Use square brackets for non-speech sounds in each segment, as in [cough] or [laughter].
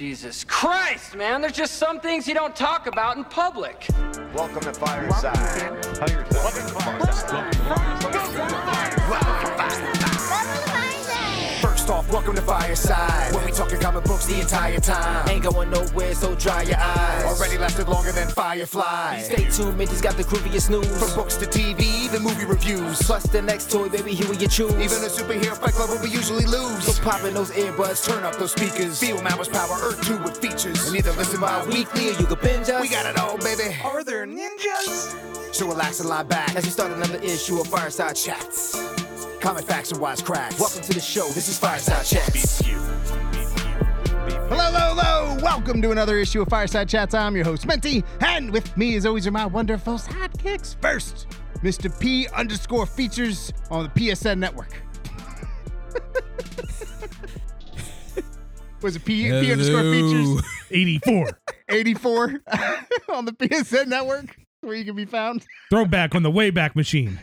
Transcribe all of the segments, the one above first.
Jesus Christ, man. There's just some things you don't talk about in public. Welcome to Fireside. First off, welcome to Fireside. When we talking comic books the entire time. Ain't going nowhere, so dry your eyes. Already lasted longer than Firefly. Stay tuned, Minty's got the grooviest news. From books to TV, the movie reviews. Plus the next toy, baby, here you choose. Even a superhero fight club we usually lose. So pop in those earbuds, turn up those speakers. Feel Mama's power, Earth 2 with features. And either listen by weekly or you can binge us. We got it all, baby. Are there ninjas? So relax and lie back as we start another issue of Fireside Chats. Comic facts and wise cracks. Welcome to the show. This is Fireside Chats. Hello, hello, hello! Welcome to another issue of Fireside Chats. I'm your host, Menti, and with me, as always, are my wonderful sidekicks. First, Mr. P underscore features on the PSN network. [laughs] Was it P, P underscore features 84. [laughs] 84 [laughs] on the PSN network where you can be found? Throwback on the Wayback Machine.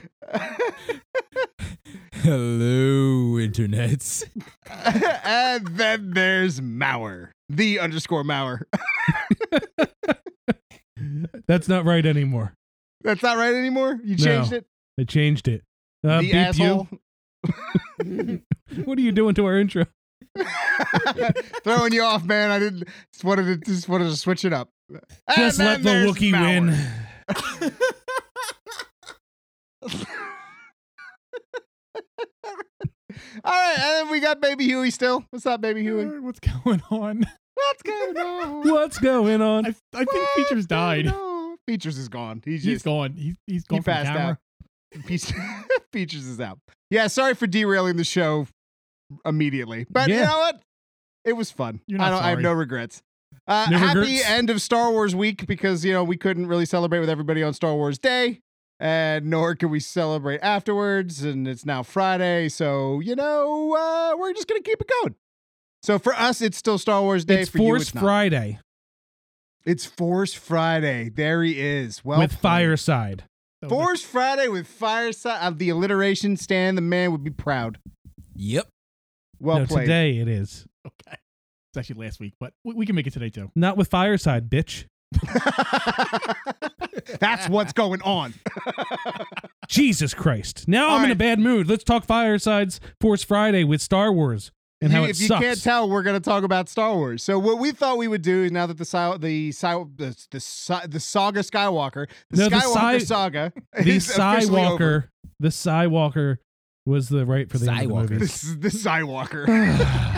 Hello, internets. [laughs] and then there's Mauer, the underscore Mauer. [laughs] That's not right anymore. That's not right anymore? You No. changed it? I changed it. Uh, the asshole? [laughs] What are you doing to our intro? Throwing you off, man. I didn't just wanted to just wanted to switch it up. Just And let the Wookiee win. All right, and then we got Baby Huey still. What's up, Baby Huey? What's going on? What's [laughs] going on? What's going on? I, I think What's Features died. on? Features is gone. He's He's just gone. He's he's he gone from the passed camera. out. Features, [laughs] Features is out. Yeah, sorry for derailing the show immediately, but you Yeah. know what? It was fun. You're I don't. I have sorry. no regrets. Uh, No happy regrets? end of Star Wars week because you know we couldn't really celebrate with everybody on Star Wars Day, and nor can we celebrate afterwards. And it's now Friday, so you know uh, we're just gonna keep it going. So for us, it's still Star Wars Day. it's for you, Force it's not. Friday It's Force Friday. There he is. Well, with played. Fireside. So Force Friday with Fireside of the alliteration stand. The man would be proud. Yep. Well no, played. today it is. Okay. It's actually last week, but we, we can make it today too. Not with Fireside, bitch. [laughs] That's what's going on. [laughs] Jesus Christ. Now All I'm in a bad mood. Let's talk Fireside's Force Friday with Star Wars and how You- it if you sucks. can't tell, we're going to talk about Star Wars. So what we thought we would do is now that the the the the, the saga Skywalker, the No, the Skywalker Si- saga, [laughs] the is officially over. Skywalker, the Skywalker was the right for the end of the movie. This the Skywalker. [sighs]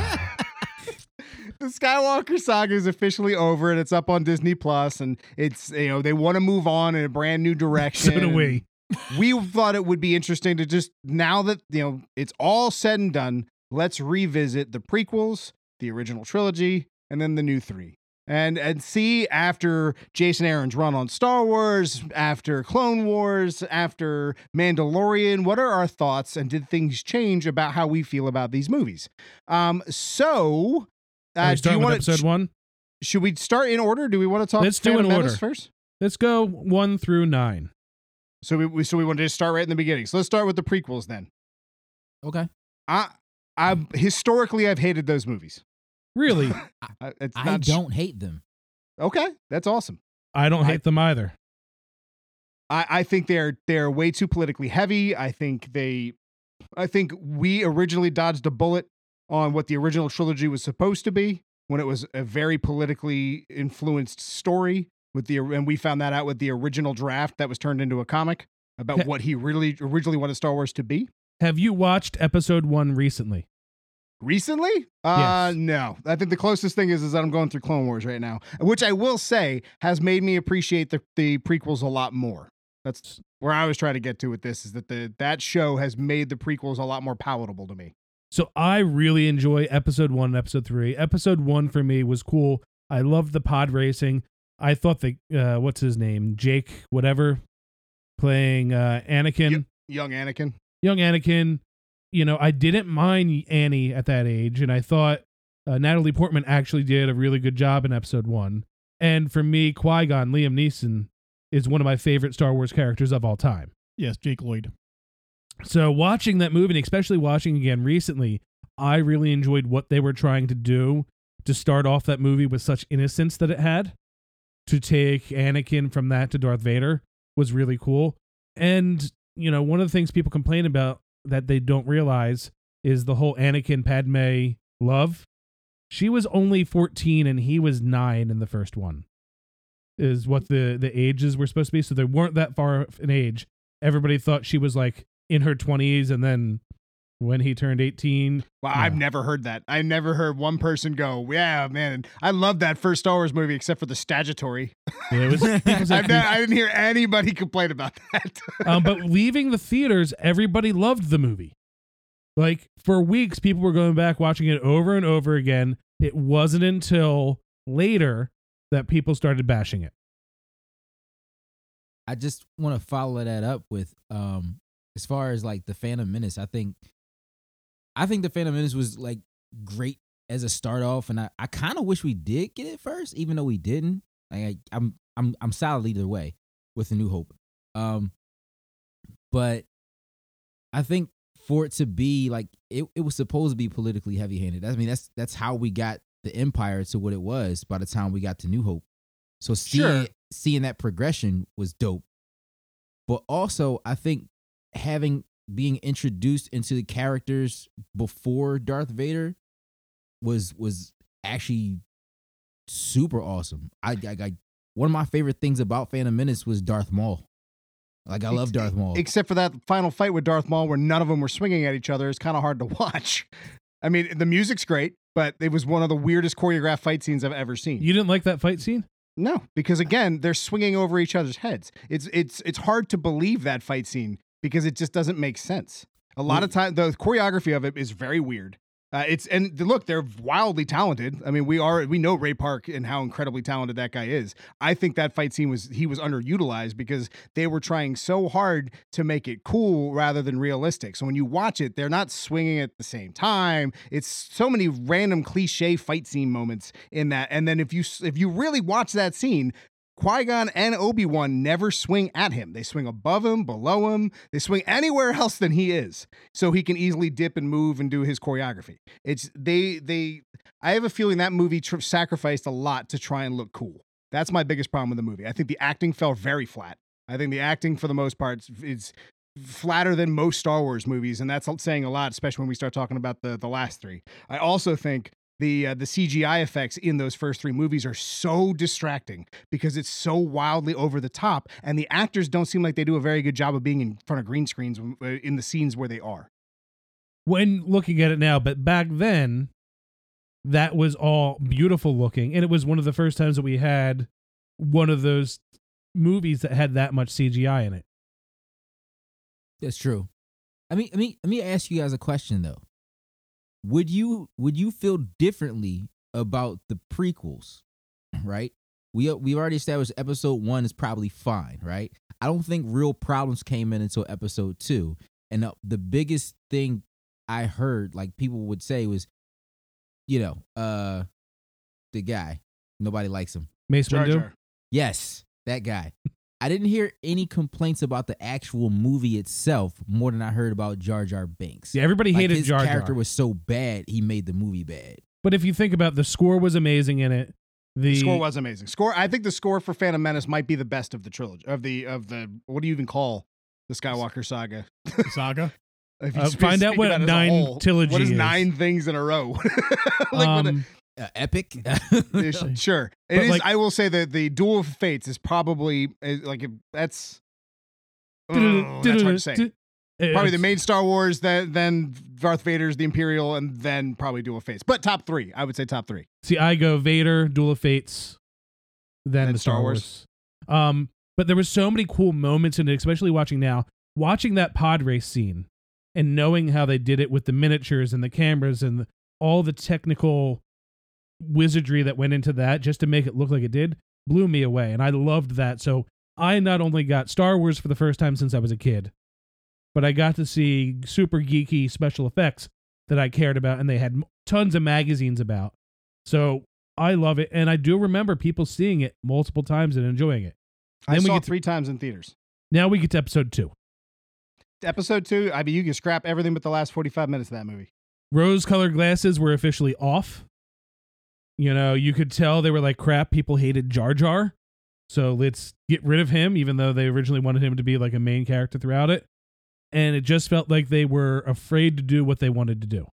the Skywalker saga is officially over, and it's up on Disney Plus, and it's you know they want to move on in a brand new direction. So do we. we thought it would be interesting to just now that you know it's all said and done let's revisit the prequels the original trilogy and then the new three and and see after jason aaron's run on star wars after clone wars after mandalorian what are our thoughts and did things change about how we feel about these movies um so uh, we do you with want episode to one? should we start in order do we want to talk Let's do Phantom in Menace order. first Let's go one through nine. so we- we so we want to just start right in the beginning so let's start with the prequels then Okay. I I historically I've hated those movies. Really, [laughs] I, it's I not sh- don't hate them. okay, that's awesome. I don't I- hate them either. I, I think they're they're way too politically heavy. I think they I think we originally dodged a bullet on what the original trilogy was supposed to be when it was a very politically influenced story with the and we found that out with the original draft that was turned into a comic about what he really originally wanted Star Wars to be. Have you watched episode one recently? Recently? Uh Yes. no. I think the closest thing is is that I'm going through Clone Wars right now, which I will say has made me appreciate the the prequels a lot more. That's where I was trying to get to with this is that the that show has made the prequels a lot more palatable to me. So I really enjoy episode one and episode three. Episode one for me was cool. I loved the pod racing. I thought the uh, what's his name, Jake, whatever, playing uh, Anakin, Yep. Young Anakin. young Anakin. You know, I didn't mind Annie at that age, and I thought uh, Natalie Portman actually did a really good job in episode one. And for me, Qui Gon, Liam Neeson, is one of my favorite Star Wars characters of all time. Yes, Jake Lloyd. So watching that movie, and especially watching again recently, I really enjoyed what they were trying to do to start off that movie with such innocence that it had to take Anakin from that to Darth Vader was really cool. And, you know, one of the things people complain about that they don't realize is the whole Anakin Padme love. She was only 14 and he was 9 in the first one. Is what the the ages were supposed to be, so they weren't that far in age. Everybody thought she was like in her 20s and then when he turned 18 Well, No. I've never heard that. I never heard one person go, "Yeah, man, I love that first Star Wars movie, except for the statutory." Yeah, it was, people said I've I didn't hear anybody complain about that. [laughs] um, but leaving the theaters, everybody loved the movie. Like for weeks, people were going back watching it over and over again. It wasn't until later that people started bashing it. I just want to follow that up with um as far as like the Phantom Menace, I think I think the Phantom Menace was like great as a start off and I, I kind of wish we did get it first even though we didn't. Like I, I'm I'm I'm solid either way with the New Hope. Um but I think for it to be like it, it was supposed to be politically heavy handed. I mean that's that's how we got the empire to what it was by the time we got to New Hope. So seeing Sure. seeing that progression was dope. But also I think having being introduced into the characters before Darth Vader was was actually super awesome. I, I, I one of my favorite things about Phantom Menace was Darth Maul. Like I love Darth Maul. Except for that final fight with Darth Maul, where none of them were swinging at each other, it's kind of hard to [laughs] watch. I mean, the music's great, but it was one of the weirdest choreographed fight scenes I've ever seen. You didn't like that fight scene? No, because again, they're swinging over each other's heads. It's it's it's hard to believe that fight scene because it just doesn't make sense. A lot of time, the choreography of it is very weird. Uh, it's and look, they're wildly talented. I mean, we are we know Ray Park and how incredibly talented that guy is. I think that fight scene was he was underutilized because they were trying so hard to make it cool rather than realistic. So when you watch it, they're not swinging at the same time. It's so many random cliche fight scene moments in that. And then if you if you really watch that scene, Qui Gon and Obi Wan never swing at him. They swing above him, below him. They swing anywhere [laughs] else than he is, so he can easily dip and move and do his choreography. It's they they. I have a feeling that movie tr- sacrificed a lot to try and look cool. That's my biggest problem with the movie. I think the acting fell very flat. I think the acting, for the most part, is- flatter than most Star Wars movies, and that's saying a lot, especially when we start talking about the the last three. I also think the uh, the CGI effects in those first three movies are so distracting because it's so wildly over the top, and the actors don't seem like they do a very good job of being in front of green screens uh, in the scenes where they are. When looking at it now, but back then, that was all beautiful looking. And it was one of the first times that we had one of those movies that had that much CGI in it. That's true. I mean, I mean, let me ask you guys a question though. Would you would you feel differently about the prequels? Right? We we've already established episode one is probably fine, right? I don't think real problems came in until episode two, and the, the biggest thing I heard, like people would say, was, you know, uh, the guy nobody likes him. Mace Jar Windu. Jar. Yes, that guy. I didn't hear any complaints about the actual movie itself more than I heard about Jar Jar Binks. Yeah, everybody Like, hated his Jar character was so bad, he made the movie bad. but if you think about it, the score was amazing in it. The, The score was amazing. Score. I think the score for Phantom Menace might be the best of the trilogy of the of the. What do you even call the Skywalker saga? Saga. [laughs] If you Uh, sp- find out speak what about it as a nine whole, trilogy What is is. nine things in a row? [laughs] like what a- um, Uh, epic. [laughs] Sure. It But, is. like- I will say that the Duel of Fates is probably uh, like that's. Oh, that's hard to say. Probably the main Star Wars, then then Darth Vader's the Imperial, and then probably Duel of Fates. But top three, I would say top three. See, I go Vader, Duel of Fates, then, Then the Star Star Wars. Um, but there was so many cool moments in it, especially watching now, watching that pod race scene and knowing how they did it with the miniatures and the cameras and the, all the technical wizardry that went into that just to make it look like it did blew me away. And I loved that. So I not only got Star Wars for the first time since I was a kid, but I got to see super geeky special effects that I cared about and they had tons of magazines about. So I love it, and I do remember people seeing it multiple times and enjoying it. I Then we saw get to- three times in theaters. Now we get to episode two. Episode two, I mean, you can scrap everything but the last forty-five minutes of that movie. Rose-colored glasses were officially off. You know, you could tell they were like, crap, people hated Jar Jar. So let's get rid of him, even though they originally wanted him to be like a main character throughout it. And it just felt like they were afraid to do what they wanted to do.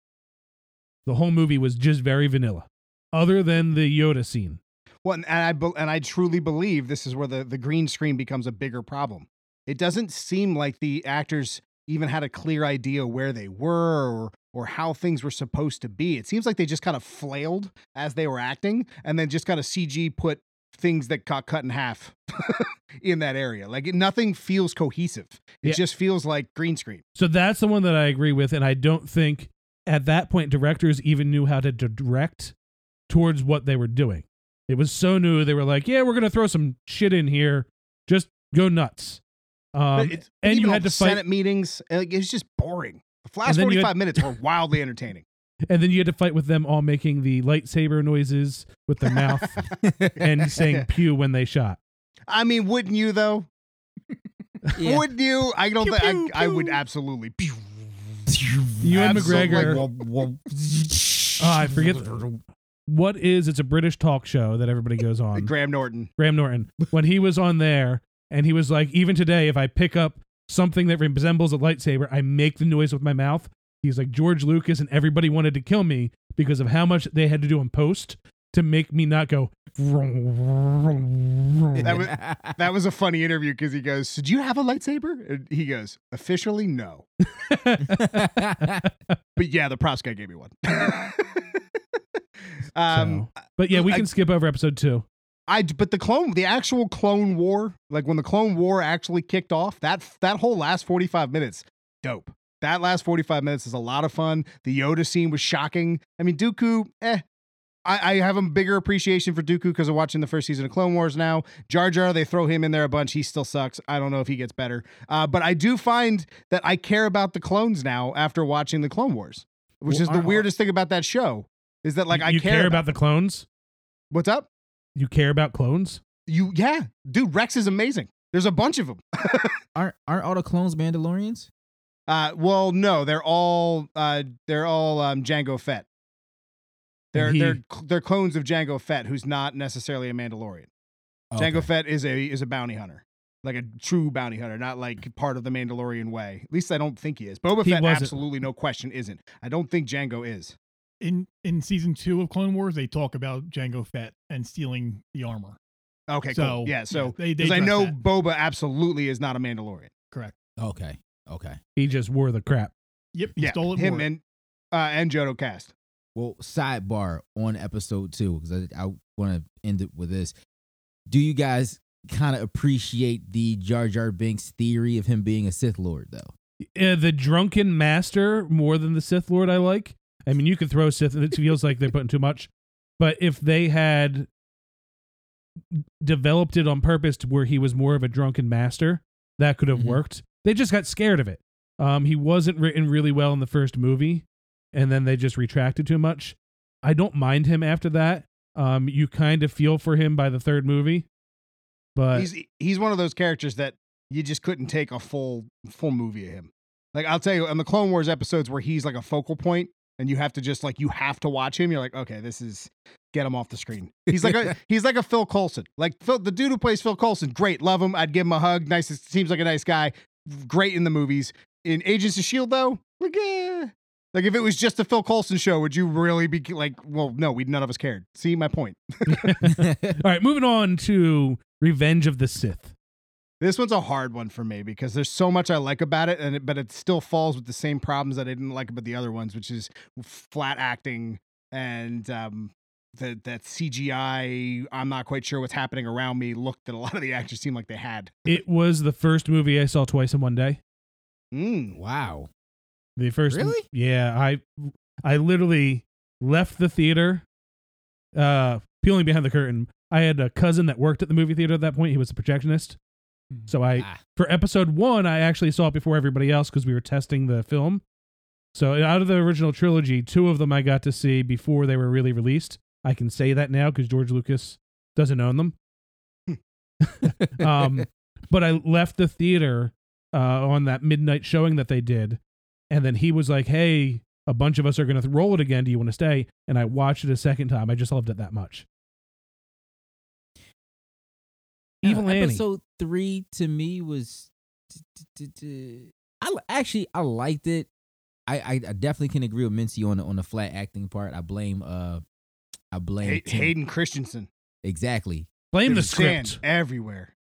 The whole movie was just very vanilla, other than the Yoda scene. Well, and I and I truly believe this is where the, the green screen becomes a bigger problem. It doesn't seem like the actors even had a clear idea where they were or or how things were supposed to be. It seems like they just kind of flailed as they were acting and then just kind of CG put things that got cut in half [laughs] in that area. Like nothing feels cohesive. It Yeah. just feels like green screen. So that's the one that I agree with. And I don't think at that point directors even knew how to direct towards what they were doing. It was so new. They were like, yeah, we're going to throw some shit in here. Just go nuts. Um, and you had to fight, Senate meetings. Like, it was just boring. The last And then you 45 had- minutes were wildly entertaining. [laughs] and then you had to fight with them all making the lightsaber noises with their mouth [laughs] and saying pew when they shot. I mean, wouldn't you though? [laughs] Yeah. Wouldn't you? I don't think I, I would absolutely. Pew. Ewan Absolutely. McGregor. Oh, I forget. What is? It's a British talk show that everybody goes on. Graham Norton. Graham Norton when he was on there and he was like, even today, if I pick up something that resembles a lightsaber, I make the noise with my mouth. He's like George Lucas and everybody wanted to kill me because of how much they had to do in post to make me not go. That was [laughs] that was a funny interview because he goes, "Did you have a lightsaber?" And he goes, "Officially, no." [laughs] But yeah, the props guy gave me one. [laughs] um, So- but yeah, we I- can skip over episode two. I but the clone, the actual Clone War, like when the Clone War actually kicked off, that that whole last forty five minutes, dope. That last forty five minutes is a lot of fun. The Yoda scene was shocking. I mean, Dooku, eh. I, I have a bigger appreciation for Dooku because of watching the first season of Clone Wars now. Jar Jar, they throw him in there a bunch. He still sucks. I don't know if he gets better. Uh, but I do find that I care about the clones now after watching the Clone Wars, which Well, is the I- weirdest thing about that show. Is that like you I you care, about the clones? what's up? You care about clones? You yeah, dude, Rex is amazing. There's a bunch of them. [laughs] aren't aren't all the clones Mandalorians? Uh, well, no, they're all uh, they're all um, Jango Fett. They're he- they're they're clones of Jango Fett, who's not necessarily a Mandalorian. Jango Okay. Fett is a is a bounty hunter, like a true bounty hunter, not like part of the Mandalorian way. At least I don't think he is. Boba He Fett, wasn't. absolutely no question, isn't. I don't think Jango is. In in season two of Clone Wars, they talk about Jango Fett and stealing the armor. Okay, So, cool. Yeah, so yeah, they- they because I know that. Boba absolutely is not a Mandalorian. Correct. Okay. Okay. He just wore the crap. Yep. He yeah, stole it. him more. and uh, and Jodo Kast. Well, sidebar on episode two because I, I want to end it with this. Do you guys kind of appreciate the Jar Jar Binks theory of him being a Sith Lord, though? Uh, the drunken master more than the Sith Lord. I like. I mean, you could throw Sith. It feels like they're putting too much. But if they had developed it on purpose to where he was more of a drunken master, that could have Mhm. worked. They just got scared of it. Um, he wasn't written really well in the first movie, and then they just retracted too much. I don't mind him after that. Um, you kind of feel for him by the third movie, but he's he's one of those characters that you just couldn't take a full full movie of him. Like I'll tell you, on the Clone Wars episodes where he's like a focal point, and you have to just like you have to watch him. You're like, okay, this is get him off the screen. He's like a [laughs] he's like a Phil Coulson, like Phil, the dude who plays Phil Coulson. Great, love him. I'd give him a hug. Nice, seems like a nice guy. Great in the movies. In Agents of Shield, though, like eh. Like if it was just a Phil Coulson show, would you really be like, well, no, we none of us cared. See my point. [laughs] all right. Moving on to Revenge of the Sith. This one's a hard one for me because there's so much I like about it, and it, but it still falls with the same problems that I didn't like about the other ones, which is flat acting and um, that that CGI. I'm not quite sure what's happening around me. Look that a [laughs] lot of the actors seem like they had. It was the first movie I saw twice in one day. Mm. wow. The first, Really? yeah. I I literally left the theater, uh, peeling behind the curtain. I had a cousin that worked at the movie theater at that point. He was a projectionist. So I, Ah. for episode one, I actually saw it before everybody else because we were testing the film. So out of the original trilogy, two of them I got to see before they were really released. I can say that now because George Lucas doesn't own them. [laughs] [laughs] um, but I left the theater uh, on that midnight showing that they did, and then he was like, "Hey, A bunch of us are going to roll it again. Do you want to stay? And I watched it a second time. I just loved it that much. Yeah, Evil Annie. episode three to me was. I li- actually I liked it. I, I, I definitely can agree with Mincy on the on the flat acting part. I blame uh I blame Hay- Hayden Christensen. exactly. Blame the There's sand script. everywhere.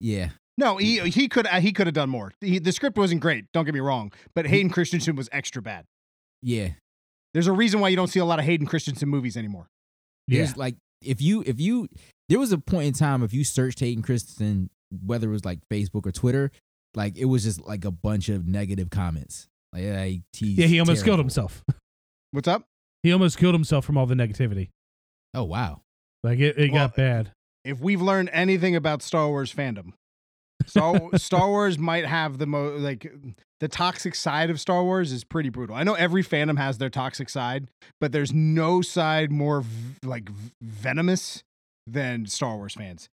Yeah. No, he he could uh, he could have done more. He, the script wasn't great. Don't get me wrong, but Hayden Christensen was extra bad. Yeah. There's a reason why you don't see a lot of Hayden Christensen movies anymore. Yeah. There's like if you if you there was a point in time if you searched Hayden Christensen, whether it was like Facebook or Twitter, like it was just like a bunch of negative comments. Like, yeah, he, he's Yeah, he almost killed himself. What's up? He almost killed himself from all the negativity. Oh wow. Like it, it Well, got bad. If we've learned anything about Star Wars fandom, Star [laughs] Star Wars might have the mo like the toxic side of Star Wars is pretty brutal. I know every fandom has their toxic side, but there's no side more v- like v- venomous than Star Wars fans.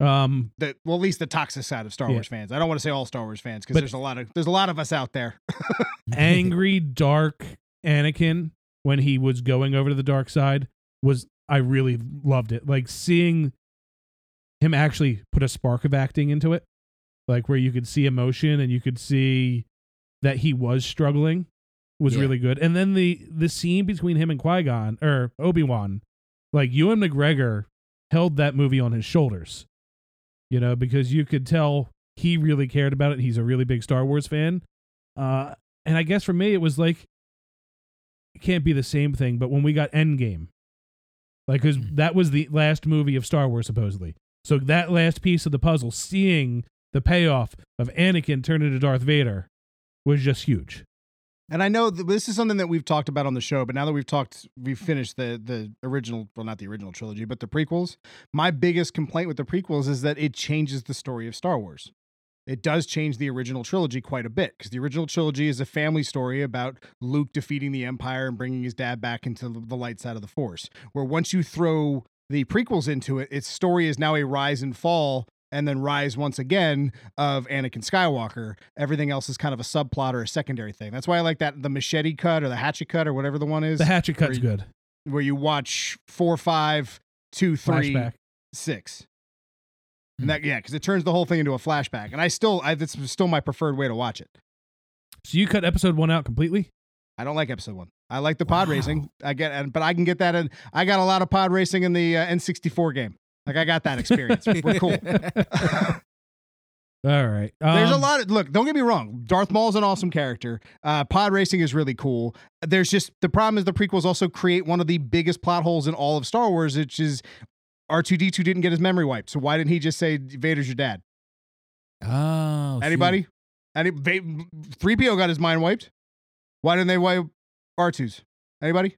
Um, The well, at least the toxic side of Star Yeah. Wars fans. I don't want to say all Star Wars fans because there's a lot of there's a lot of us out there. [laughs] angry, dark Anakin when he was going over to the dark side was I really loved it. Like seeing him actually put a spark of acting into it, like where you could see emotion and you could see that he was struggling was Yeah. really good. And then the the scene between him and Qui Gon or Obi Wan, like Ewan McGregor held that movie on his shoulders, you know, because you could tell he really cared about it. He's a really big Star Wars fan. Uh, and I guess for me, it was like, it can't be the same thing, but when we got Endgame, like, because Mm. that was the last movie of Star Wars, supposedly. So that last piece of the puzzle, seeing the payoff of Anakin turning into Darth Vader, was just huge. And I know this is something that we've talked about on the show, but now that we've talked, we've finished the the original, well, not the original trilogy, but the prequels. My biggest complaint with the prequels is that it changes the story of Star Wars. It does change the original trilogy quite a bit because the original trilogy is a family story about Luke defeating the Empire and bringing his dad back into the light side of the Force. Where once you throw the prequels into it, its story is now a rise and fall and then rise once again of Anakin Skywalker. Everything else is kind of a subplot or a secondary thing. That's why I like that the machete cut or the hatchet cut or whatever the one is The hatchet cut's where you- good. where you watch four, five, two, three, Flashback. six. Hmm. And that yeah, because it turns the whole thing into a flashback. And I still I this is still my preferred way to watch it. So you cut episode one out completely? I don't like episode one. I like the pod Wow. racing. I get, and- but I can get that in. I got a lot of pod racing in the uh, N64 game. Like I got that experience. We're cool. [laughs] All right. There's a Um, lot of look. Don't get me wrong. Darth Maul's an awesome character. Uh, pod racing is really cool. There's just the problem is the prequels also create one of the biggest plot holes in all of Star Wars, which is R2D2 didn't get his memory wiped. So why didn't he just say Vader's your dad? Oh, shoot. Anybody? Any three PO got his mind wiped. Why didn't they wipe R2's? Anybody?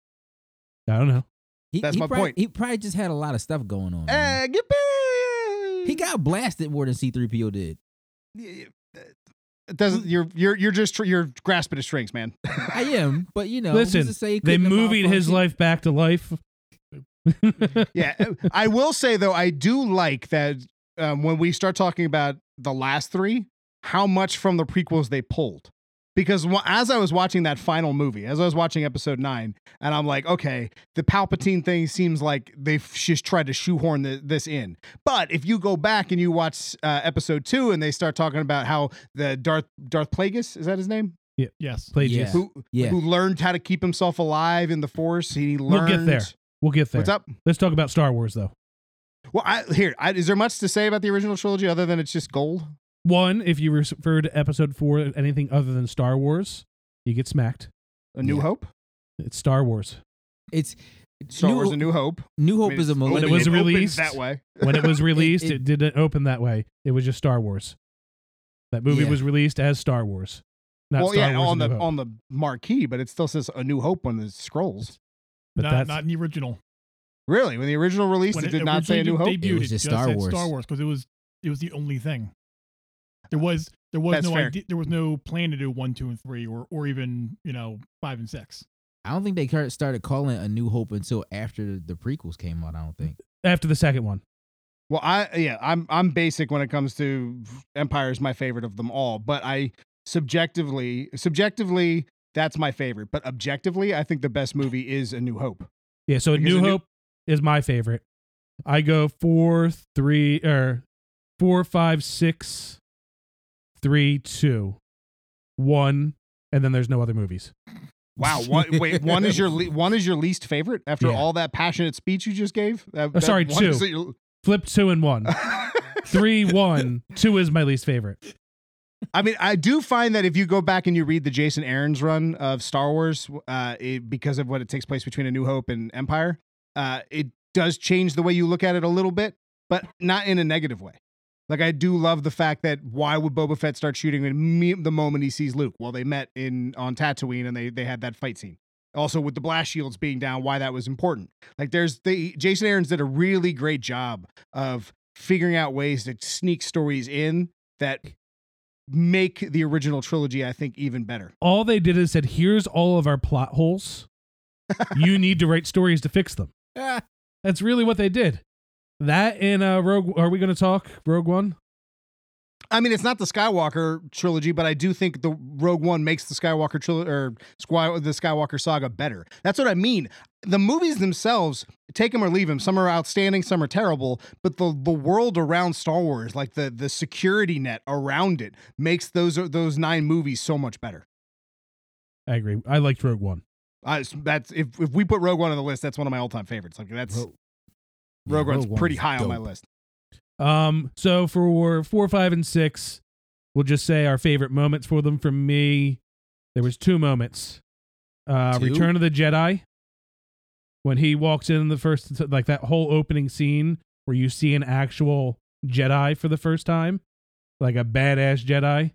I don't know. He, That's he my probably, point. He probably just had a lot of stuff going on. man. Eh, get back. he got blasted more than C3PO did. It doesn't. You're you're you're just you're grasping at strings, man. I am, but you know, Listen, to say They couldn't movied his life back to life. [laughs] yeah, I will say though, I do like that um, when we start talking about the last three, how much from the prequels they pulled. Because as I was watching that final movie, as I was watching episode nine, and I'm like, okay, the Palpatine thing seems like they've just tried to shoehorn the, this in. But if you go back and you watch uh, episode two, and they start talking about how the Darth Darth Plagueis is that his name, Yes. Played Yeah. you. who Yeah. who learned how to keep himself alive in the Force. He learned. We'll get there. We'll get there. What's up? Let's talk about Star Wars though. Well, I, here, I, is there much to say about the original trilogy other than it's just gold? One, if you refer to episode four anything other than Star Wars, you get smacked. A New Yeah. Hope, It's Star Wars. It's Star New, Wars: A New Hope. New Hope I mean, is a it's When it was opened released- that way. When it was [laughs] released, it, it- didn't open that way. It was just Star Wars. That movie Yeah. was released as Star Wars. Not well, Star yeah, Wars on the Hope. on the marquee, but it still says A New Hope on the scrolls. But not, that's not in the original. Really, when the original released, When it did not say A New Hope. debuted, It was just just Star said Wars. Star Wars because it was it was the only thing. There was there was That's no fair. idea, there was no plan to do one, two, and three, or or even you know five and six. I don't think they started calling A New Hope until after the, the prequels came out. I don't think. after the second one. Well, I yeah, I'm I'm basic when it comes to Empire is my favorite of them all, but I subjectively subjectively that's my favorite. But objectively, I think the best movie is A New Hope. Yeah, so Because New a new- Hope is my favorite. I go four, three, or four, five, six, three, two, one, and then there's no other movies. Wow. [laughs] One, wait, one is your le- one is your least favorite after Yeah. all that passionate speech you just gave. That- Oh, that sorry, one two. is your- Flip two and one. [laughs] Three, one, two is my least favorite. I mean, I do find that if you go back and you read the Jason Aaron's run of Star Wars, uh, it, because of what it takes place between A New Hope and Empire, uh, it does change the way you look at it a little bit, but not in a negative way. Like I do love the fact that why would Boba Fett start shooting the moment he sees Luke? Well, they met in on Tatooine and they they had that fight scene. Also, with the blast shields being down, why that was important. Like there's the Jason Aaron's did a really great job of figuring out ways to sneak stories in that make the original trilogy, I think, even better. All they did is said, here's all of our plot holes. [laughs] you need to write stories to fix them. That's really what they did. That in uh, Rogue. Are we going to talk Rogue One? I mean, it's not the Skywalker trilogy, but I do think the Rogue One makes the Skywalker trilogy or the Skywalker saga better. That's what I mean. The movies themselves, take them or leave them. Some are outstanding, some are terrible. But the the world around Star Wars, like the the security net around it, makes those those nine movies so much better. I agree. I liked Rogue One. I, that's if if we put Rogue One on the list, that's one of my all time favorites. Like that's Rogue- Yeah, Rogue One's Rogue pretty high on my list. Um, so for four, five, and six, we'll just say our favorite moments for them. From me, there was two moments. Uh, Two? Return of the Jedi, when he walks in the first, like that whole opening scene where you see an actual Jedi for the first time, like a badass Jedi,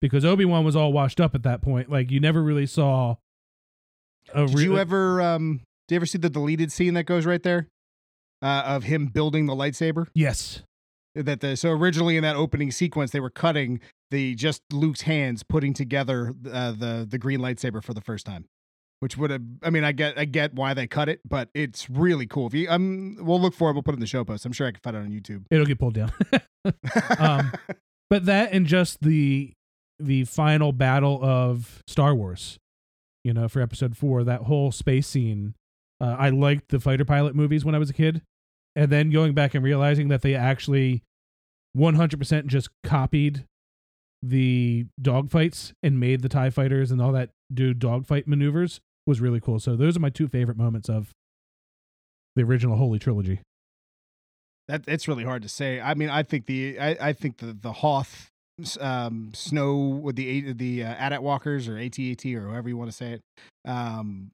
because Obi Wan was all washed up at that point. Like you never really saw. A Did re- you ever um did you ever see the deleted scene that goes right there? Uh, of him building the lightsaber? Yes. That the so originally in that opening sequence they were cutting the just Luke's hands putting together uh, the the green lightsaber for the first time. Which would have I mean I get I get why they cut it, but it's really cool. If you um we'll look for it, we'll put it in the show post. I'm sure I can find it on YouTube. It'll get pulled down. [laughs] um, but that and just the the final battle of Star Wars, you know, for Episode Four, that whole space scene. Uh, I liked the fighter pilot movies when I was a kid, and then going back and realizing that they actually 100% just copied the dogfights and made the Tie fighters and all that do dogfight maneuvers was really cool. So those are my two favorite moments of the original Holy Trilogy. That it's really hard to say. I mean, I think the I, I think the the Hoth um, snow with the the uh, AT-AT walkers or AT-AT or however you want to say it. Um,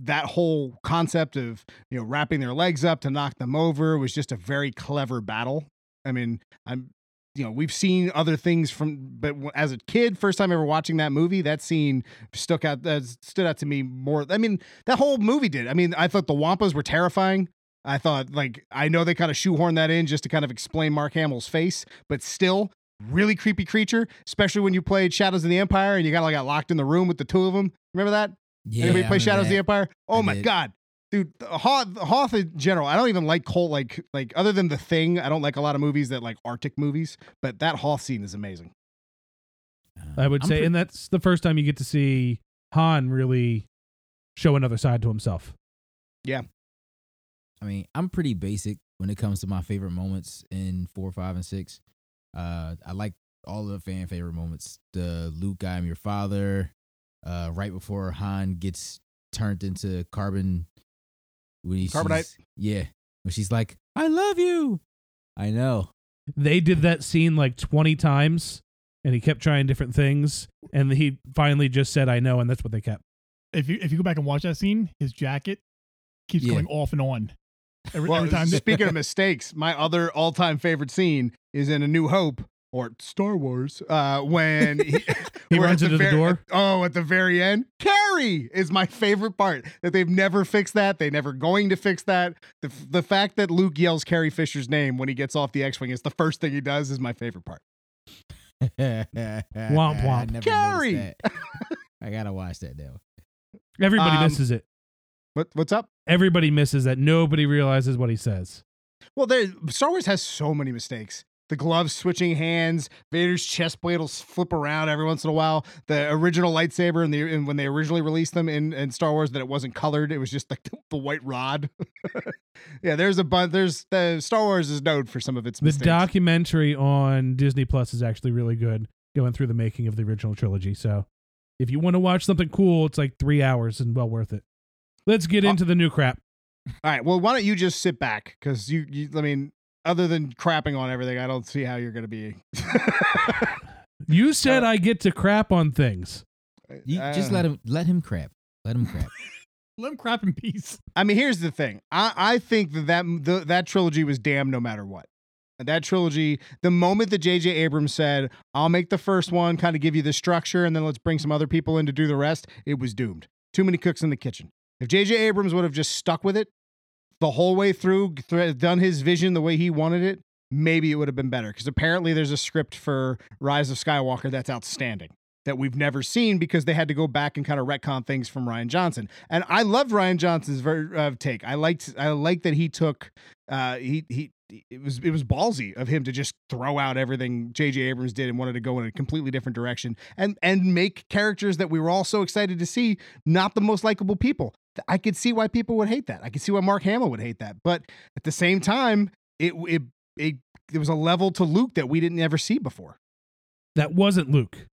that whole concept of you know wrapping their legs up to knock them over was just a very clever battle. I mean, I'm you know we've seen other things from, but as a kid, first time ever watching that movie, that scene stuck out. Uh, stood out to me more. I mean, that whole movie did. I mean, I thought the Wampas were terrifying. I thought like I know they kind of shoehorned that in just to kind of explain Mark Hamill's face, but still really creepy creature, especially when you played Shadows of the Empire and you got like got locked in the room with the two of them. Remember that? Yeah, Anybody play Shadows of the. Empire? Oh I my did. god. Dude, the Hoth, Hoth in general, I don't even like Colt like like other than the thing. I don't like a lot of movies that like Arctic movies, but that Hoth scene is amazing. I would I'm say, pre- and that's the first time you get to see Han really show another side to himself. Yeah. I mean, I'm pretty basic when it comes to my favorite moments in four, five, and six. Uh, I like all the fan favorite moments. The Luke, I am your father. Uh, right before Han gets turned into carbon. When he, Carbonite. Yeah, when she's like, "I love you." I know. They did that scene like 20 times, and he kept trying different things, and he finally just said, "I know," and that's what they kept. If you if you go back and watch that scene, his jacket keeps Yeah. going off and on. Every, Well, every time. speaking of mistakes, my other all-time favorite scene is in A New Hope or Star Wars uh, when he, [laughs] [laughs] He runs into the ver- door? Oh, at the very end, Carrie is my favorite part. That they've never fixed that. They never going to fix that. The the fact that Luke yells Carrie Fisher's name when he gets off the X-wing is the first thing he does is my favorite part. [laughs] womp womp. Carrie! I gotta watch that now. Everybody Um, misses it. What what's up? Everybody misses that. Nobody realizes what he says. Well, there Star Wars has so many mistakes. The gloves switching hands. Vader's chest plate will flip around every once in a while. The original lightsaber and the and when they originally released them in, in Star Wars, that it wasn't colored; it was just like the, [laughs] the white rod. [laughs] yeah, there's a bunch. There's the Star Wars is known for some of its The mistakes. documentary on Disney Plus is actually really good, going through the making of the original trilogy. So, if you want to watch something cool, it's like three hours and well worth it. Let's get Oh. into the new crap. All right. Well, why don't you just sit back? Because you, you, I mean, other than crapping on everything, I don't see how you're going to be. You said Uh, I get to crap on things. You just Uh, let him let him crap. Let him crap. [laughs] Let him crap in peace. I mean, here's the thing. I, I think that that, the, that trilogy was damned no matter what. That trilogy, the moment that J.J. Abrams said, I'll make the first one, kind of give you the structure, and then let's bring some other people in to do the rest, it was doomed. Too many cooks in the kitchen. If J.J. Abrams would have just stuck with it the whole way through, th- done his vision the way he wanted it, maybe it would have been better. Because apparently there's a script for Rise of Skywalker that's outstanding that we've never seen because they had to go back and kind of retcon things from Rian Johnson. And I love Rian Johnson's ver- uh, take. I liked I liked that he took uh he he it was it was ballsy of him to just throw out everything JJ Abrams did and wanted to go in a completely different direction and and make characters that we were all so excited to see not the most likable people. I could see why people would hate that. I could see why Mark Hamill would hate that. But at the same time, it it it there was a level to Luke that we didn't ever see before. That wasn't Luke.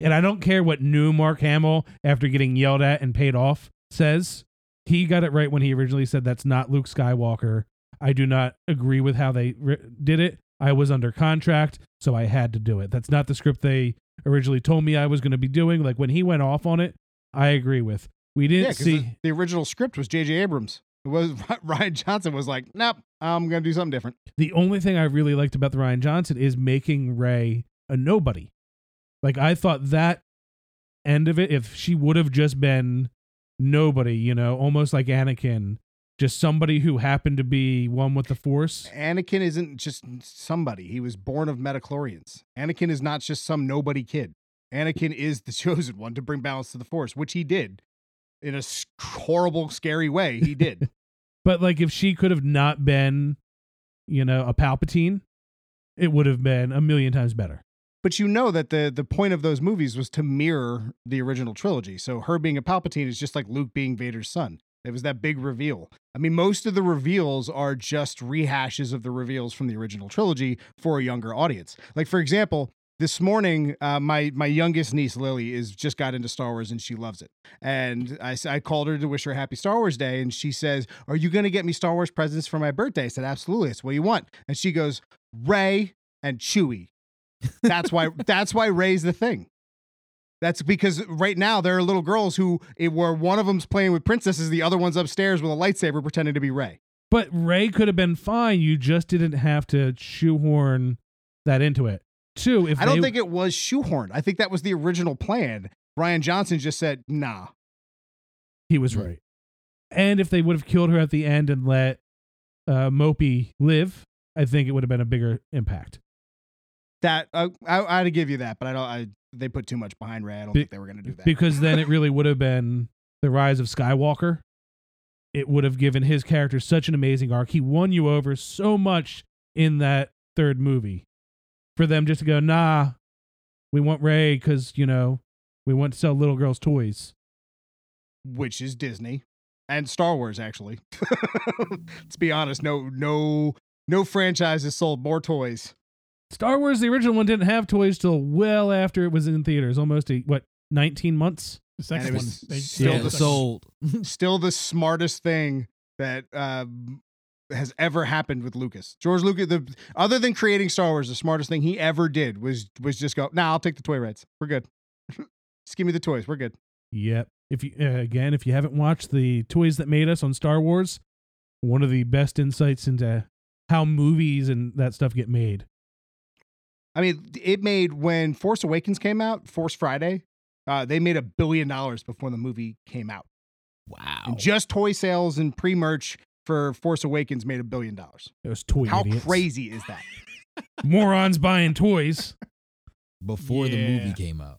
And I don't care what new Mark Hamill, after getting yelled at and paid off, says. He got it right when he originally said that's not Luke Skywalker. I do not agree with how they ri did it. I was under contract, so I had to do it. That's not the script they originally told me I was going to be doing. Like when he went off on it, I agree with. We didn't Yeah, see. the, the original script was J.J. Abrams. It was [laughs] Rian Johnson was like, nope, I'm gonna do something different. the only thing I really liked about the Rian Johnson is making Rey a nobody. Like I thought that end of it, if she would have just been nobody, you know, almost like Anakin, just somebody who happened to be one with the Force. Anakin isn't just somebody. He was born of midi-chlorians. Anakin is not just some nobody kid. Anakin is the [laughs] chosen one to bring balance to the Force, which he did in a horrible, scary way. He did. [laughs] But like if she could have not been, you know, a Palpatine, it would have been a million times better. but you know that the the point of those movies was to mirror the original trilogy. So her being a Palpatine is just like Luke being Vader's son. It was that big reveal. I mean, most of the reveals are just rehashes of the reveals from the original trilogy for a younger audience. Like, for example, this morning, uh, my my youngest niece Lily is just got into Star Wars and she loves it. And I, I called her to wish her happy Star Wars Day, and she says, "Are you going to get me Star Wars presents for my birthday?" I said, "Absolutely. That's what you want." And she goes, "Rey and Chewie." That's why. that's why Rey's the thing. That's because right now there are little girls who, it, where one of them's playing with princesses, the other one's upstairs with a lightsaber pretending to be Rey. But Rey could have been fine. You just didn't have to shoehorn that into it. Two, if I don't they- think it was shoehorned. I think that was the original plan. Rian Johnson just said, "Nah." He was right. And if they would have killed her at the end and let uh, Mopey live, I think it would have been a bigger impact. That uh, I, I'd give you that, but I don't. I they put too much behind Rey. I don't Be- think they were going to do that. Because then it really would have been the rise of Skywalker. It would have given his character such an amazing arc. He won you over so much in that third movie. For them just to go, nah, we want Rey because, you know, we want to sell little girls' toys. which is Disney and Star Wars. Actually, [laughs] let's be honest. No, no, no franchise has sold more toys. Star Wars, the original one, didn't have toys till well after it was in theaters, almost a, what, 19 months? The second And it one. was They, still yeah, the sold. [laughs] Still the smartest thing that um, has ever happened with Lucas. George Lucas, the other than creating Star Wars, the smartest thing he ever did was was just go. Nah, I'll take the toy rights. We're good. [laughs] just give me the toys. We're good. Yep. If you uh, again, if you haven't watched the Toys That Made Us on Star Wars, one of the best insights into how movies and that stuff get made. I mean, it made when Force Awakens came out, Force Friday. Uh, they made a billion dollars before the movie came out. Wow. And just toy sales and pre merch for Force Awakens made a billion dollars. Those toy How idiots. crazy is that? [laughs] morons buying toys. Before the movie came out.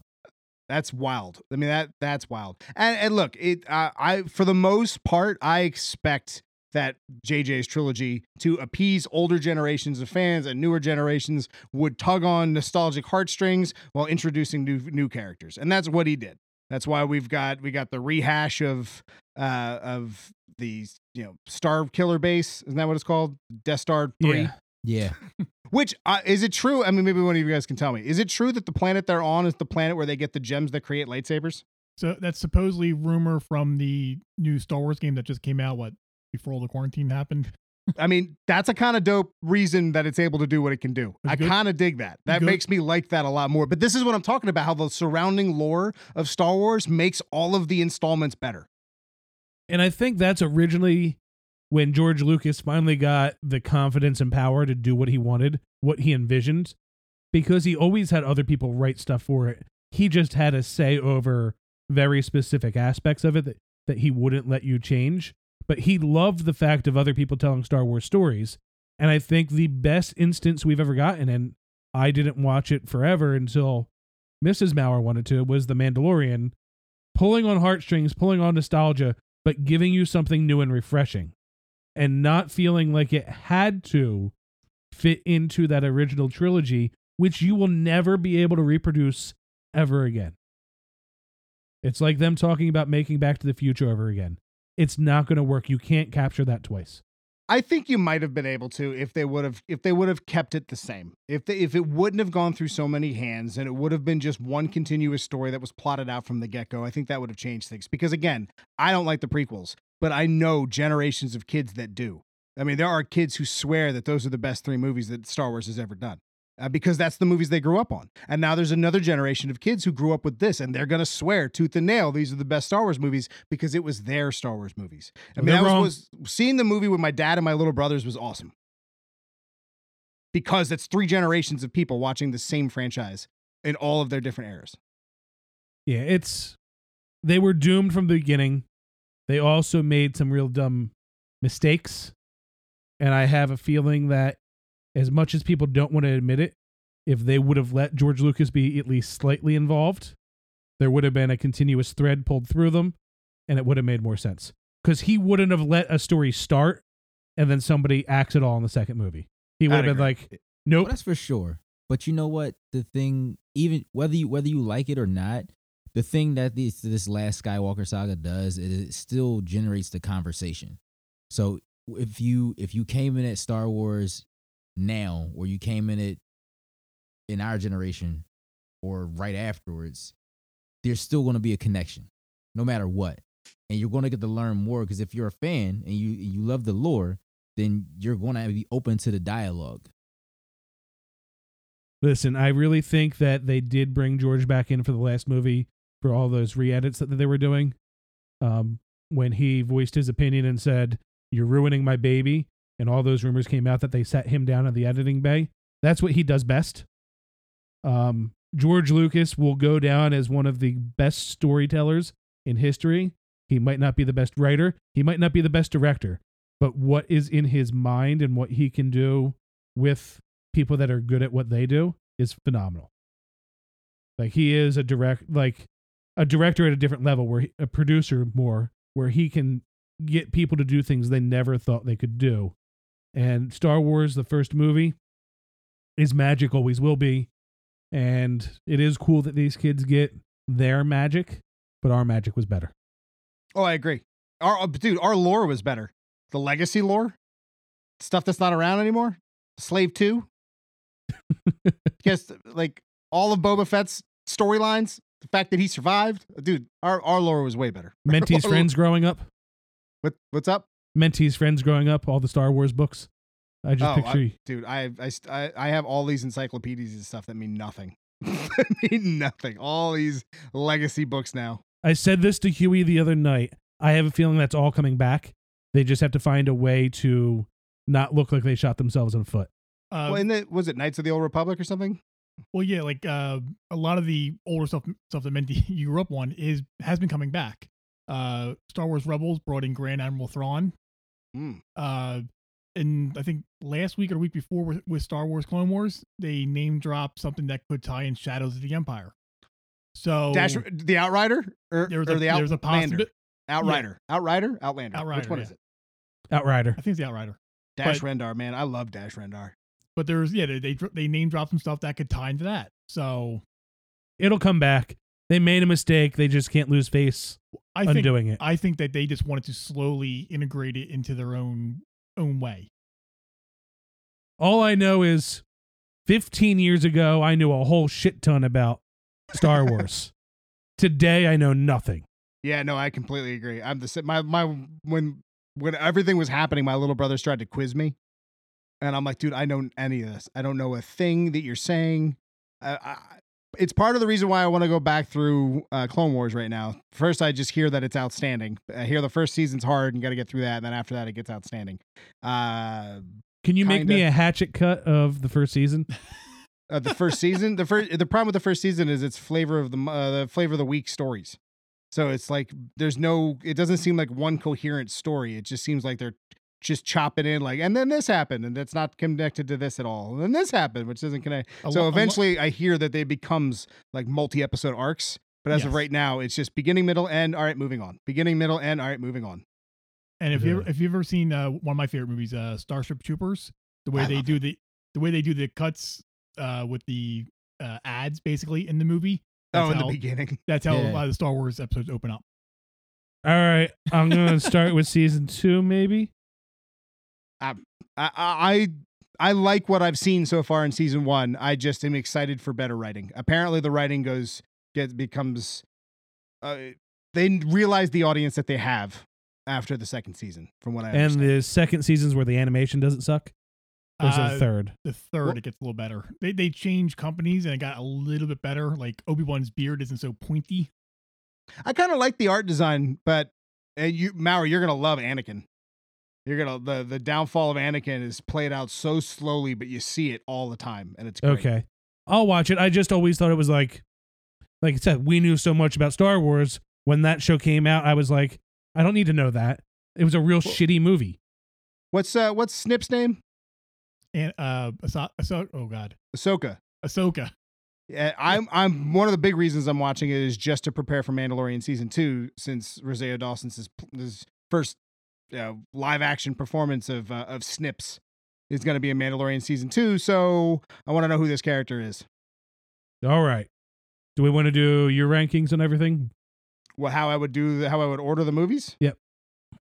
That's wild. I mean that that's wild. And and look, it uh, I for the most part I expect that JJ's trilogy to appease older generations of fans and newer generations would tug on nostalgic heartstrings while introducing new new characters. And that's what he did. That's why we've got we got the rehash of uh of the you know Star Killer base. Isn't that what it's called? Death Star 3. Yeah. Yeah. [laughs] Which uh, is it true? I mean, maybe one of you guys can tell me. Is it true that the planet they're on is the planet where they get the gems that create lightsabers? So that's supposedly rumor from the new Star Wars game that just came out. What before all the quarantine happened? I mean, that's a kind of dope reason that it's able to do what it can do. It's I kind of dig that. That Good. makes me like that a lot more. But this is what I'm talking about how the surrounding lore of Star Wars makes all of the installments better. And I think that's originally when George Lucas finally got the confidence and power to do what he wanted, what he envisioned, because he always had other people write stuff for it. He just had a say over very specific aspects of it that, that he wouldn't let you change. But he loved the fact of other people telling Star Wars stories. And I think the best instance we've ever gotten, and I didn't watch it forever until Mrs. Maurer wanted to, was The Mandalorian, pulling on heartstrings, pulling on nostalgia, but giving you something new and refreshing and not feeling like it had to fit into that original trilogy, which you will never be able to reproduce ever again. It's like them talking about making Back to the Future over again. It's not going to work. You can't capture that twice. I think you might have been able to if they would have if they would have kept it the same. If they, if it wouldn't have gone through so many hands and it would have been just one continuous story that was plotted out from the get-go, I think that would have changed things. Because again, I don't like the prequels, but I know generations of kids that do. I mean, there are kids who swear that those are the best 3 movies that Star Wars has ever done. Uh, because that's the movies they grew up on. And now there's another generation of kids who grew up with this and they're going to swear tooth and nail these are the best Star Wars movies because it was their Star Wars movies. I mean, that was, was seeing the movie with my dad and my little brothers was awesome. Because it's three generations of people watching the same franchise in all of their different eras. Yeah, it's they were doomed from the beginning. They also made some real dumb mistakes. And I have a feeling that as much as people don't want to admit it, if they would have let George Lucas be at least slightly involved, there would have been a continuous thread pulled through them and it would have made more sense. Because he wouldn't have let a story start and then somebody acts it all in the second movie. He would I'd have been agree. like, Well, nope. that's for sure. But you know what? The thing, even whether you whether you like it or not, the thing that this this last Skywalker saga does is it still generates the conversation. So if you if you came in at Star Wars now, or you came in it in our generation, or right afterwards, there's still going to be a connection, no matter what, and you're going to get to learn more because if you're a fan and you you love the lore, then you're going to be open to the dialogue. Listen, I really think that they did bring George back in for the last movie for all those re-edits that they were doing. Um, when he voiced his opinion and said, "You're ruining my baby," and all those rumors came out that they set him down in the editing bay. That's what he does best. Um, George Lucas will go down as one of the best storytellers in history. He might not be the best writer, he might not be the best director, but what is in his mind and what he can do with people that are good at what they do is phenomenal. Like he is a direct like a director at a different level where he, a producer more where he can get people to do things they never thought they could do. And Star Wars the first movie is magic always will be and it is cool that these kids get their magic, but our magic was better. Oh, I agree. Our uh, dude, our lore was better. The legacy lore, stuff that's not around anymore. Slave Two. [laughs] Just like all of Boba Fett's storylines, the fact that he survived, dude. Our our lore was way better. Mentee's [laughs] friends growing up, What what's up? Mentee's friends growing up, all the Star Wars books. I just Oh, picture you. Dude, I, I I I have all these encyclopedias and stuff that mean nothing. [laughs] mean nothing. All these legacy books now. I said this to Huey the other night. I have a feeling that's all coming back. They just have to find a way to not look like they shot themselves in the foot. Uh, well, in the was it Knights of the Old Republic or something? Well, yeah, like uh, a lot of the older stuff stuff that meant [laughs] you grew up on is has been coming back. Uh, Star Wars Rebels brought in Grand Admiral Thrawn. Mm. Uh, and I think last week or week before with, with Star Wars Clone Wars, they name dropped something that could tie in Shadows of the Empire. So Dash the Outrider or, there was or a the there was a Outlander? possibility. Outrider, Outrider, Outlander. Outrider, Which one yeah. is it? Outrider. I think it's the Outrider. Dash But- Rendar, man, I love Dash Rendar. But there's yeah, they they, they name dropped some stuff that could tie into that. So It'll come back. They made a mistake. They just can't lose face I think undoing it. I think that they just wanted to slowly integrate it into their own own way. All I know is 15 years ago, I knew a whole shit ton about Star [laughs] Wars. Today, I know nothing. Yeah, no, I completely agree. I'm the sa- my my when when everything was happening, my little brothers tried to quiz me, and I'm like, dude, I know any of this. I don't know a thing that you're saying. I, I, it's part of the reason why I want to go back through uh, Clone Wars right now. First, I just hear that it's outstanding. I hear the first season's hard and got to get through that, and then after that, it gets outstanding. Uh, Can you make me a hatchet cut of the first season? [laughs] uh, the first season, the first, the problem with the first season is it's flavor of the uh, the flavor of the week stories. So it's like there's no, it doesn't seem like one coherent story. It just seems like they're just chopping in like, and then this happened, and that's not connected to this at all. And then this happened, which doesn't connect. A so lo- a lo- eventually, I hear that they becomes like multi-episode arcs. But as of right now, it's just beginning, middle, end. All right, moving on. Beginning, middle, end. All right, moving on. And if you Yeah. ever, if you've ever seen uh, one of my favorite movies, uh, Starship Troopers, the way I they love do the the way they do the cuts uh, with the uh, ads basically in the movie. That's oh, in how, the beginning. [laughs] That's how Yeah. a lot of the Star Wars episodes open up. All right. I'm going to start with season two, maybe. I, I I like what I've seen so far in season one. I just am excited for better writing. Apparently, the writing goes get becomes. Uh, they realize the audience that they have after the second season, from what I And understand. the second season's where the animation doesn't suck. Or is it Uh, the third? The third, Well- it gets a little better. They they changed companies and it got a little bit better. Like Obi Wan's beard isn't so pointy. I kind of like the art design, but uh, you, Maury, you're gonna love Anakin. You're gonna the the downfall of Anakin is played out so slowly, but you see it all the time, and it's great. Okay. I'll watch it. I just always thought it was like, like I said, we knew so much about Star Wars. When that show came out, I was like, I don't need to know that. It was a real shitty movie. What's uh what's Snip's name? And uh, Ahso- Ahso- oh god, Ahsoka. Ahsoka. Yeah, I'm I'm one of the big reasons I'm watching it is just to prepare for Mandalorian season two, since Rosario Dawson's his, his first know, live action performance of uh, of Snips is going to be in Mandalorian season two. So I want to know who this character is. All right. Do we want to do your rankings and everything? Well, how I would do the, how I would order the movies. Yep.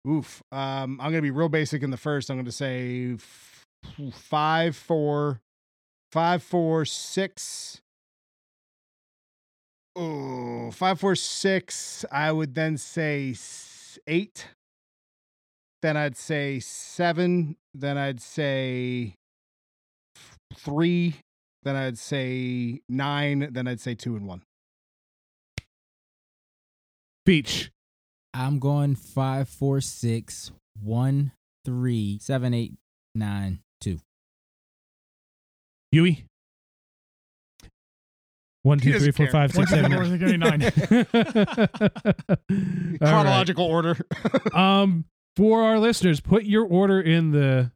Oof. Um, I'm gonna be real basic in the first. I'm gonna say f- five, four, five, four, six. Oh, five, four, six. I would then say eight. Then I'd say seven. Then I'd say three. Then I'd say nine. Then I'd say two and one. Beach. I'm going five, four, six, one, three, seven, eight, nine, two. Huey. One, He two, three, doesn't four, care. five, six, One, seven, two, eight. three, four, [laughs] All right. Chronological order. um for our listeners put your order in the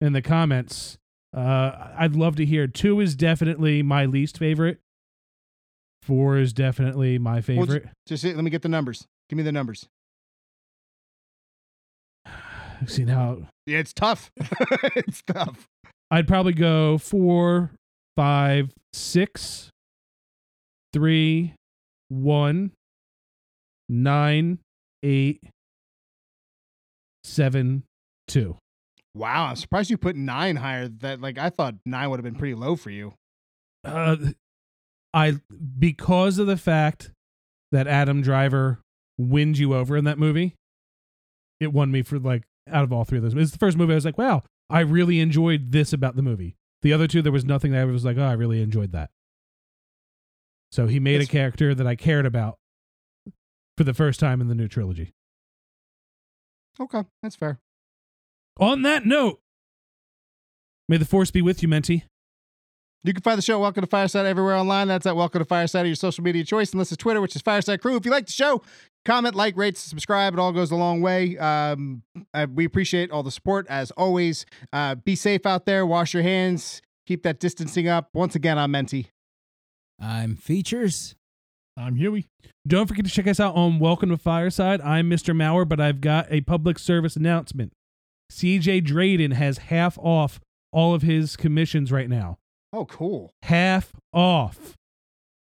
in the comments uh i'd love to hear two is definitely my least favorite four is definitely my Well, favorite Just let me get the numbers. Give me the numbers. [sighs] see now Yeah, it's tough. [laughs] it's tough. i'd probably go four five six three one nine eight seven two Wow, I'm surprised you put nine higher. That like I thought nine would have been pretty low for you. uh, I because of the fact that Adam Driver wins you over in that movie, it won me for like out of all three of those. It's the first movie I was like, wow, I really enjoyed this about the movie. The other two, there was nothing that I was like, oh, I really enjoyed that. So he made That's- a character that I cared about for the first time in the new trilogy. Okay, that's fair. On that note, may the force be with you, Menti. You can find the show Welcome to Fireside everywhere online. That's at Welcome to Fireside, your social media choice. And this is Twitter, which is Fireside Crew. If you like the show, comment, like, rate, subscribe. It all goes a long way. Um, uh, we appreciate all the support as always. Uh, be safe out there. Wash your hands. Keep that distancing up. Once again, I'm Menti. I'm features. I'm Huey. Don't forget to check us out on Welcome to Fireside. I'm Mr. Maurer, but I've got a public service announcement. CJ Drayden has half off all of his commissions right now. Oh, cool. Half off.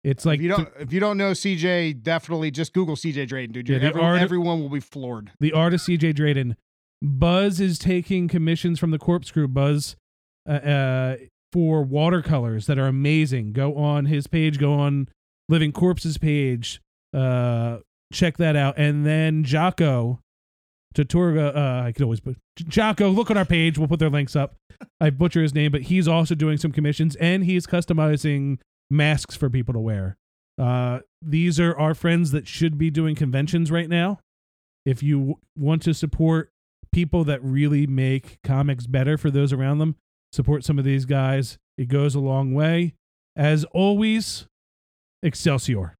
It's like if you don't if you don't know CJ, definitely just Google CJ Drayden, dude. Yeah, everyone, art- everyone will be floored. the artist CJ Drayden. Buzz is taking commissions from the Corpse Crew. Buzz uh, uh, for watercolors that are amazing. Go on his page. Go on Living Corpses page. Uh, check that out. And then Jocko Taturga. Uh, I could always put Jocko. Look on our page. We'll put their links up. I butcher his name, but he's also doing some commissions and he's customizing masks for people to wear. Uh, these are our friends that should be doing conventions right now. If you w- want to support people that really make comics better for those around them, support some of these guys. It goes a long way. As always, Excelsior.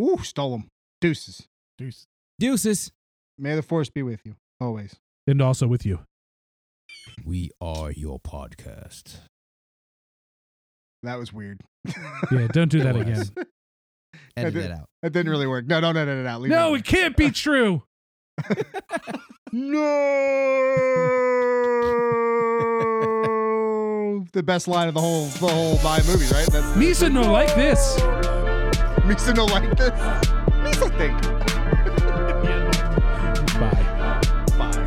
Ooh, stole him. Deuces. Deuce. Deuces. May the force be with you always. And also with you. We are your podcast. That was weird. Yeah, don't do [laughs] that again. [laughs] was. Edit did- that out. That didn't really work. No, no, no, no, no, no. Leave No, that it can't be true. [laughs] No. the best line of the whole the whole my movie, right? That's Misa no like this. [laughs] Misa no like this. Misa think. Bye. [laughs] Bye.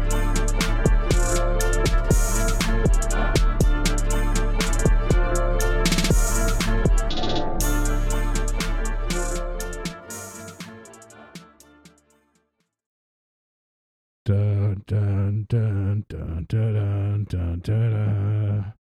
Dun, dun, dun, dun, dun, dun, dun, dun, dun.